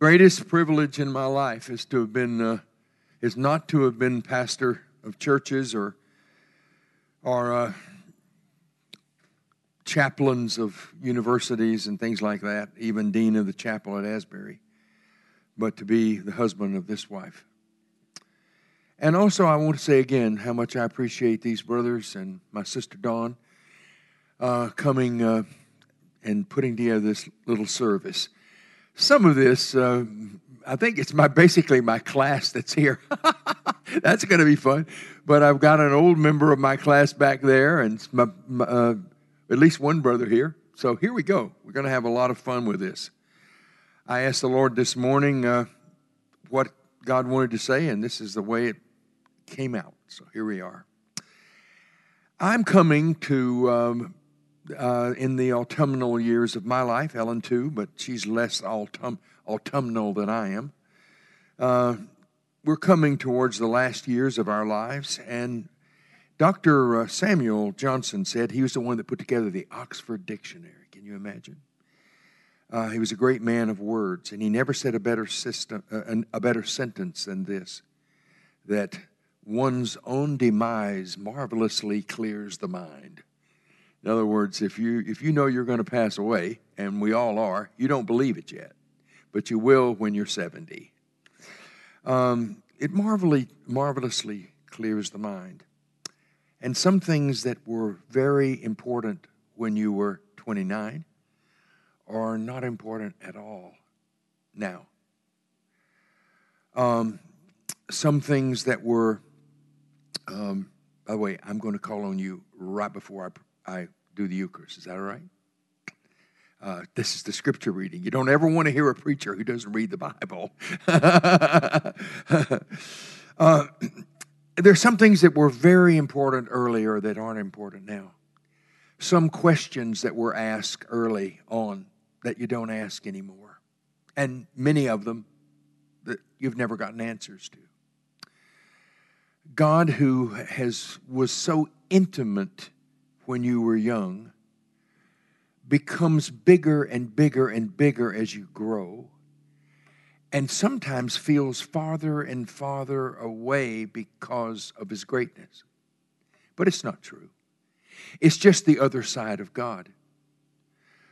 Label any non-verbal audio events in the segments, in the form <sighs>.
greatest privilege in my life is to have been uh, is not to have been pastor of churches or or uh, chaplains of universities and things like that, even dean of the chapel at Asbury, but to be the husband of this wife. And also, I want to say again how much I appreciate these brothers and my sister Dawn uh, coming uh, and putting together this little service. Some of this, uh, I think it's my basically my class that's here. <laughs> that's going to be fun. But I've got an old member of my class back there, and my, my, uh, at least one brother here. So here we go. We're going to have a lot of fun with this. I asked the Lord this morning uh, what God wanted to say, and this is the way it came out. So here we are. I'm coming to um, uh, in the autumnal years of my life, Ellen too, but she's less autumn, autumnal than I am. Uh, we're coming towards the last years of our lives, and Dr. Uh, Samuel Johnson said he was the one that put together the Oxford Dictionary. Can you imagine? Uh, he was a great man of words, and he never said a better system, uh, a better sentence than this: that one's own demise marvelously clears the mind. In other words, if you, if you know you're going to pass away, and we all are, you don't believe it yet, but you will when you're 70. Um, it marvelously, marvelously clears the mind. And some things that were very important when you were 29 are not important at all now. Um, some things that were, um, by the way, I'm going to call on you right before I, I do the Eucharist. Is that all right? Uh, this is the scripture reading. You don't ever want to hear a preacher who doesn't read the Bible. <laughs> uh, there's some things that were very important earlier that aren't important now. Some questions that were asked early on that you don't ask anymore. And many of them that you've never gotten answers to. God, who has, was so intimate when you were young, becomes bigger and bigger and bigger as you grow, and sometimes feels farther and farther away because of his greatness. But it's not true. It's just the other side of God.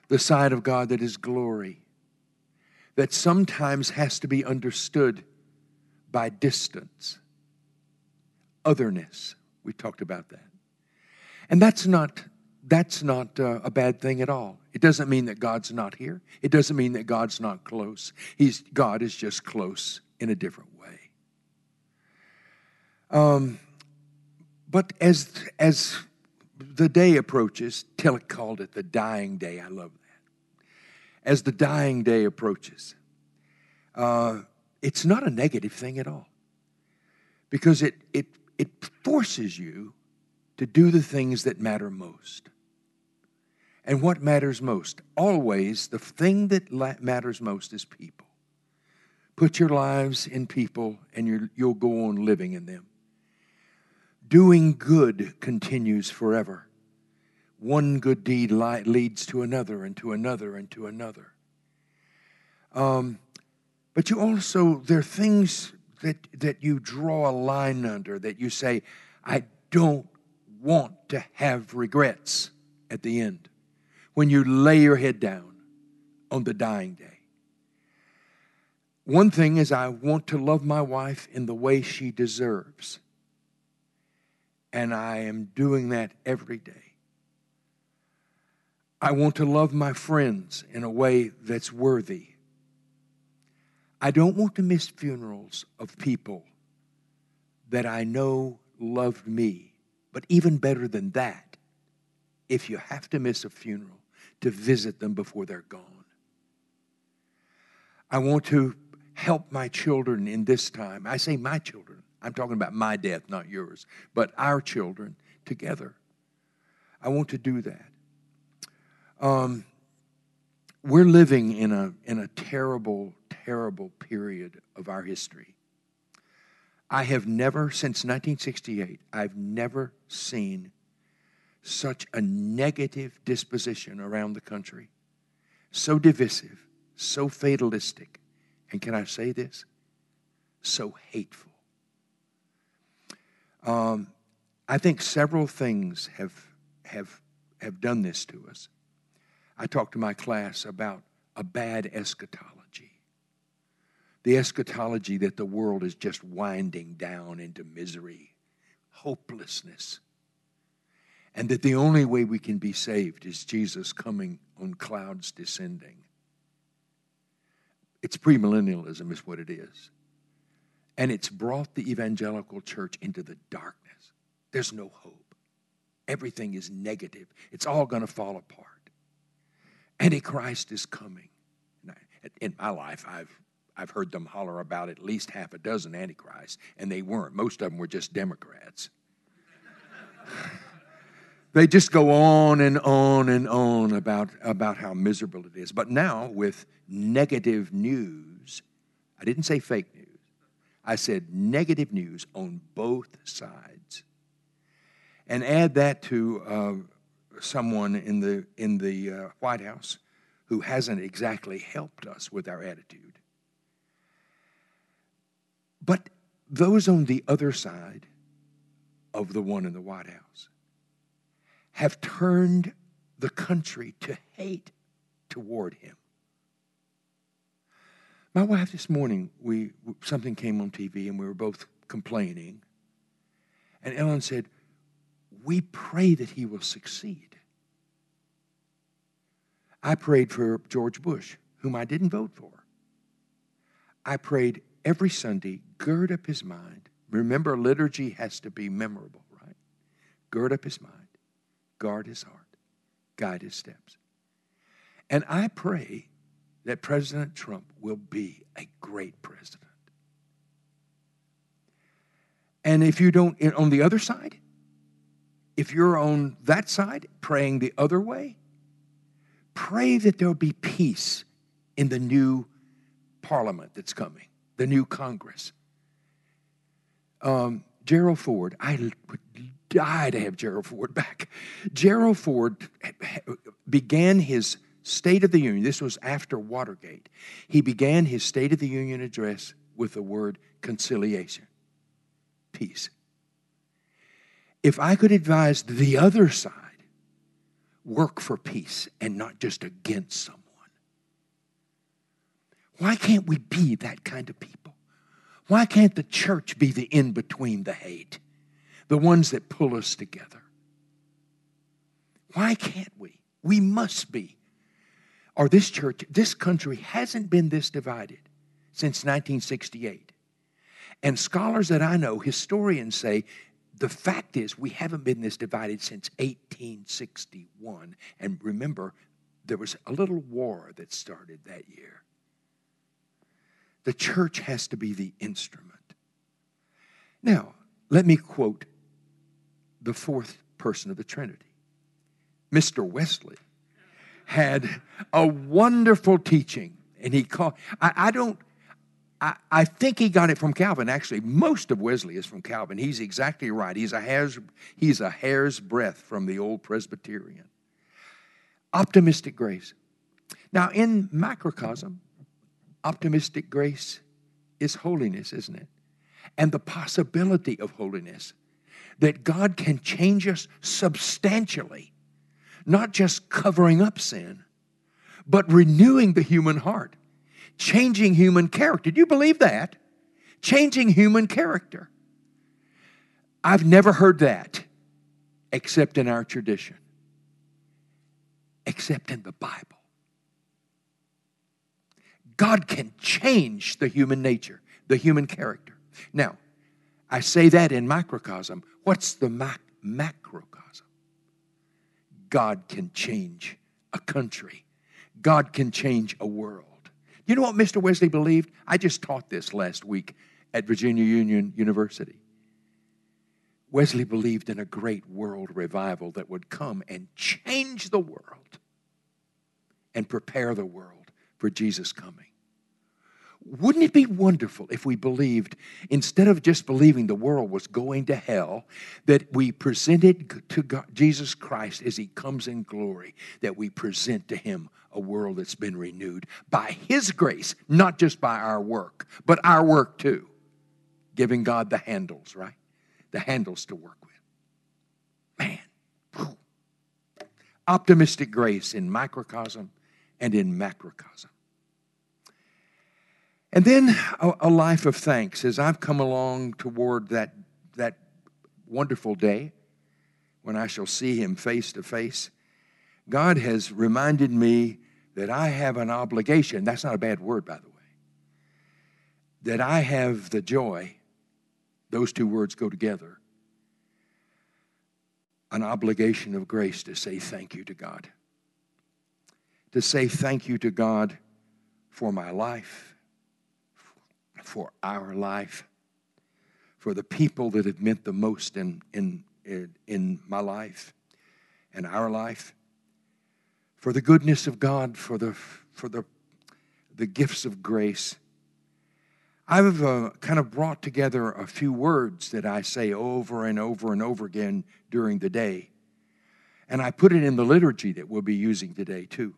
The side of God that is glory, that sometimes has to be understood by distance, otherness. We talked about that. And that's not that's not uh, a bad thing at all. It doesn't mean that God's not here. It doesn't mean that God's not close. He's, God is just close in a different way. Um, but as, as the day approaches, Tillich called it the dying day. I love that. As the dying day approaches, uh, it's not a negative thing at all because it, it, it forces you to do the things that matter most. And what matters most? Always, the thing that matters most is people. Put your lives in people, and you'll go on living in them. Doing good continues forever. One good deed leads to another, and to another, and to another. Um, but you also, there are things that, that you draw a line under that you say, I don't want to have regrets at the end when you lay your head down on the dying day. One thing is, I want to love my wife in the way she deserves. And I am doing that every day. I want to love my friends in a way that's worthy. I don't want to miss funerals of people that I know loved me but even better than that, if you have to miss a funeral, to visit them before they're gone. I want to help my children in this time. I say my children. I'm talking about my death, not yours, but our children together. I want to do that. Um, we're living in a, in a terrible, terrible period of our history. I have never, since 1968, I've never seen such a negative disposition around the country. So divisive, so fatalistic, And can I say this? So hateful. Um, I think several things have, have, have done this to us. I talked to my class about a bad eschatology. The eschatology that the world is just winding down into misery, hopelessness, and that the only way we can be saved is Jesus coming on clouds descending. It's premillennialism, is what it is. And it's brought the evangelical church into the darkness. There's no hope. Everything is negative. It's all going to fall apart. Antichrist is coming. In my life, I've, I've heard them holler about at least half a dozen Antichrists, and they weren't. Most of them were just Democrats. <sighs> they just go on and on and on about, about how miserable it is. But now, with negative news, I didn't say fake news, I said negative news on both sides. And add that to uh, someone in the, in the uh, White House who hasn't exactly helped us with our attitude. But those on the other side of the one in the White House have turned the country to hate toward him. My wife this morning, we something came on TV and we were both complaining. And Ellen said, "We pray that he will succeed." I prayed for George Bush, whom I didn't vote for. I prayed every Sunday, gird up his mind. Remember, liturgy has to be memorable, right? Gird up his mind, guard his heart, guide his steps. And I pray that President Trump will be a great president. And if you don't, on the other side, if you're on that side praying the other way, pray that there'll be peace in the new parliament that's coming, the new Congress. Um, Gerald Ford, I would die to have Gerald Ford back. Gerald Ford began his State of the Union, this was after Watergate. He began his State of the Union address with the word conciliation, peace. If I could advise the other side, work for peace and not just against someone. Why can't we be that kind of people? Why can't the church be the in between the hate, the ones that pull us together? Why can't we? We must be. Or this church, this country hasn't been this divided since 1968. And scholars that I know, historians say the fact is, we haven't been this divided since 1861. And remember, there was a little war that started that year. The church has to be the instrument. Now, let me quote the fourth person of the Trinity. Mr. Wesley had a wonderful teaching, and he called, I, I don't, I, I think he got it from Calvin. Actually, most of Wesley is from Calvin. He's exactly right. He's a hair's, he's a hair's breadth from the old Presbyterian. Optimistic grace. Now, in macrocosm, optimistic grace is holiness, isn't it? And the possibility of holiness. That God can change us substantially, not just covering up sin, but renewing the human heart changing human character. Do you believe that? Changing human character. I've never heard that except in our tradition, except in the Bible. God can change the human nature, the human character. Now, I say that in microcosm. What's the mac- macrocosm? God can change a country, God can change a world. You know what Mr. Wesley believed? I just taught this last week at Virginia Union University. Wesley believed in a great world revival that would come and change the world and prepare the world for Jesus' coming. Wouldn't it be wonderful if we believed, instead of just believing the world was going to hell, that we presented to God, Jesus Christ as He comes in glory, that we present to Him a world that's been renewed by His grace, not just by our work, but our work too. Giving God the handles, right? The handles to work with. Man, whew. optimistic grace in microcosm and in macrocosm. And then a, a, life of thanks as I've come along toward that, that wonderful day when I shall see him face to face. God has reminded me that I have an obligation. That's not a bad word, by the way. That I have the joy, those two words go together, an obligation of grace to say thank you to God. To say thank you to God for my life for our life, for the people that have meant the most in, in, in my life and our life, for the goodness of God, for the, for the, the gifts of grace. I've uh, kind of brought together a few words that I say over and over and over again during the day. And I put it in the liturgy that we'll be using today, too.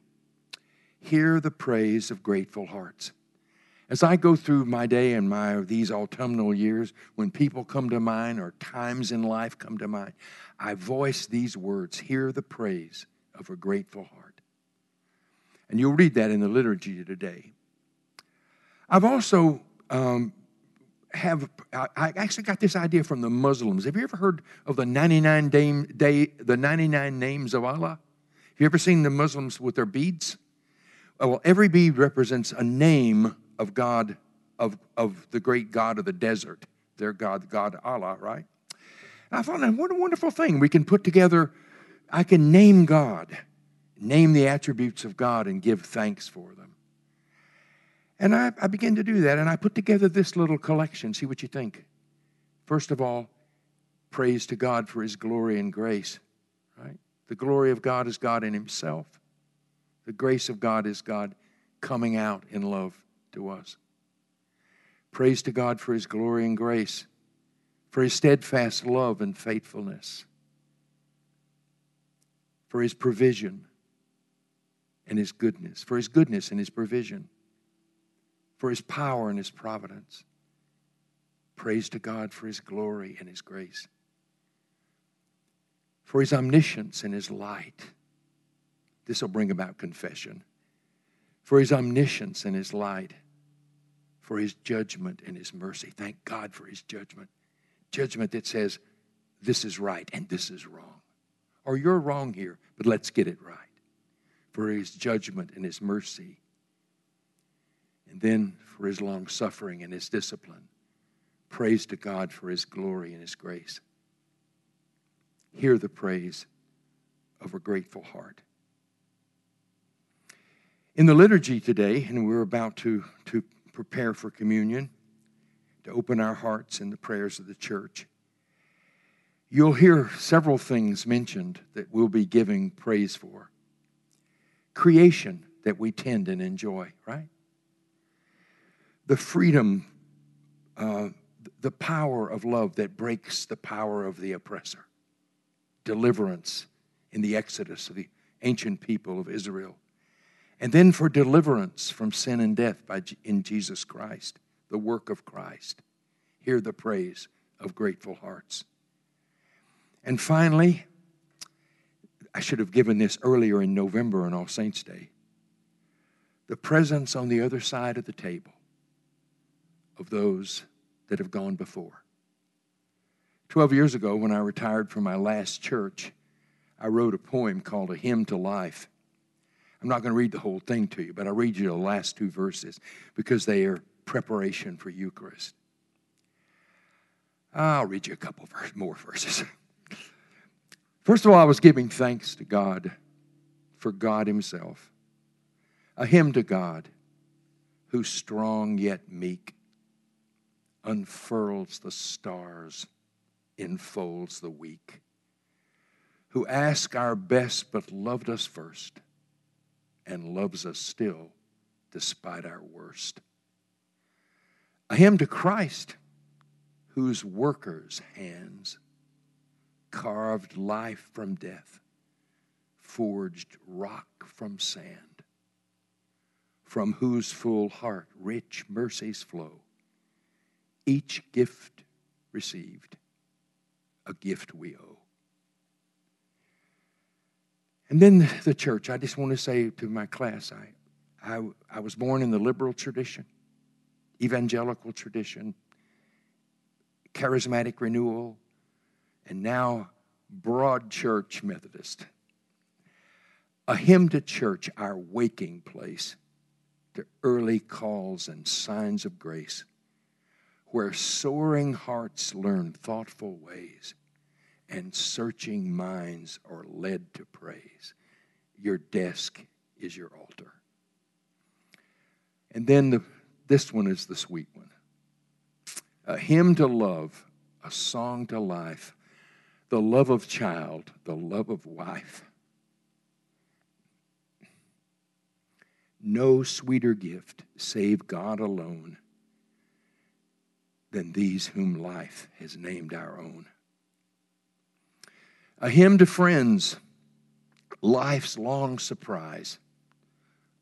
Hear the praise of grateful hearts. As I go through my day and my these autumnal years, when people come to mind or times in life come to mind, I voice these words, hear the praise of a grateful heart. And you'll read that in the liturgy today. I've also um, have I actually got this idea from the Muslims. Have you ever heard of the 99 day, day the 99 names of Allah? Have you ever seen the Muslims with their beads? Well, every bead represents a name of God, of, of the great God of the desert, their God, God Allah, right? And I thought, what a wonderful thing. We can put together, I can name God, name the attributes of God, and give thanks for them. And I, I began to do that, and I put together this little collection. See what you think. First of all, praise to God for his glory and grace, right? The glory of God is God in himself. The grace of God is God coming out in love to us. Praise to God for his glory and grace, for his steadfast love and faithfulness, for his provision and his goodness, for his goodness and his provision, for his power and his providence. Praise to God for his glory and his grace, for his omniscience and his light. This will bring about confession for his omniscience and his light, for his judgment and his mercy. Thank God for his judgment. Judgment that says, this is right and this is wrong. Or you're wrong here, but let's get it right. For his judgment and his mercy. And then for his long suffering and his discipline. Praise to God for his glory and his grace. Hear the praise of a grateful heart. In the liturgy today, and we're about to, to prepare for communion, to open our hearts in the prayers of the church, you'll hear several things mentioned that we'll be giving praise for. Creation that we tend and enjoy, right? The freedom, uh, the power of love that breaks the power of the oppressor. Deliverance in the exodus of the ancient people of Israel and then for deliverance from sin and death by, in Jesus Christ, the work of Christ. Hear the praise of grateful hearts. And finally, I should have given this earlier in November on All Saints' Day the presence on the other side of the table of those that have gone before. Twelve years ago, when I retired from my last church, I wrote a poem called A Hymn to Life. I'm not going to read the whole thing to you, but I'll read you the last two verses because they are preparation for Eucharist. I'll read you a couple <laughs> more verses. First of all, I was giving thanks to God for God Himself, a hymn to God who, strong yet meek, unfurls the stars, enfolds the weak, who asked our best but loved us first and loves us still despite our worst. A hymn to Christ, whose workers' hands carved life from death, forged rock from sand, from whose full heart rich mercies flow. Each gift received, a gift we owe. And then the church, I just want to say to my class, I, I, I was born in the liberal tradition, evangelical tradition, charismatic renewal, and now broad church Methodist. A hymn to church, our waking place, to early calls and signs of grace, where soaring hearts learn thoughtful ways and searching minds are led to praise. Your desk is your altar. And then the, this one is the sweet one a hymn to love, a song to life, the love of child, the love of wife. No sweeter gift, save God alone, than these whom life has named our own. A hymn to friends, life's long surprise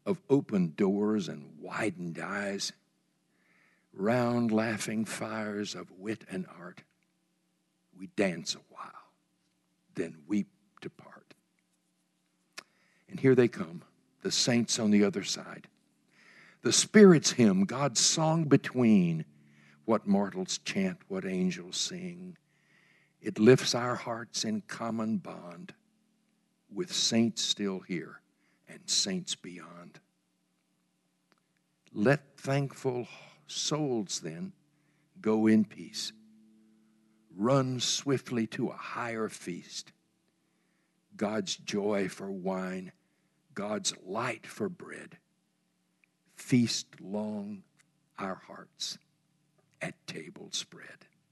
of open doors and widened eyes, round laughing fires of wit and art. We dance a while, then weep to part. And here they come, the saints on the other side. The Spirit's hymn, God's song between what mortals chant, what angels sing it lifts our hearts in common bond with saints still here and saints beyond. Let thankful souls then go in peace. Run swiftly to a higher feast. God's joy for wine, God's light for bread. Feast long our hearts at table spread.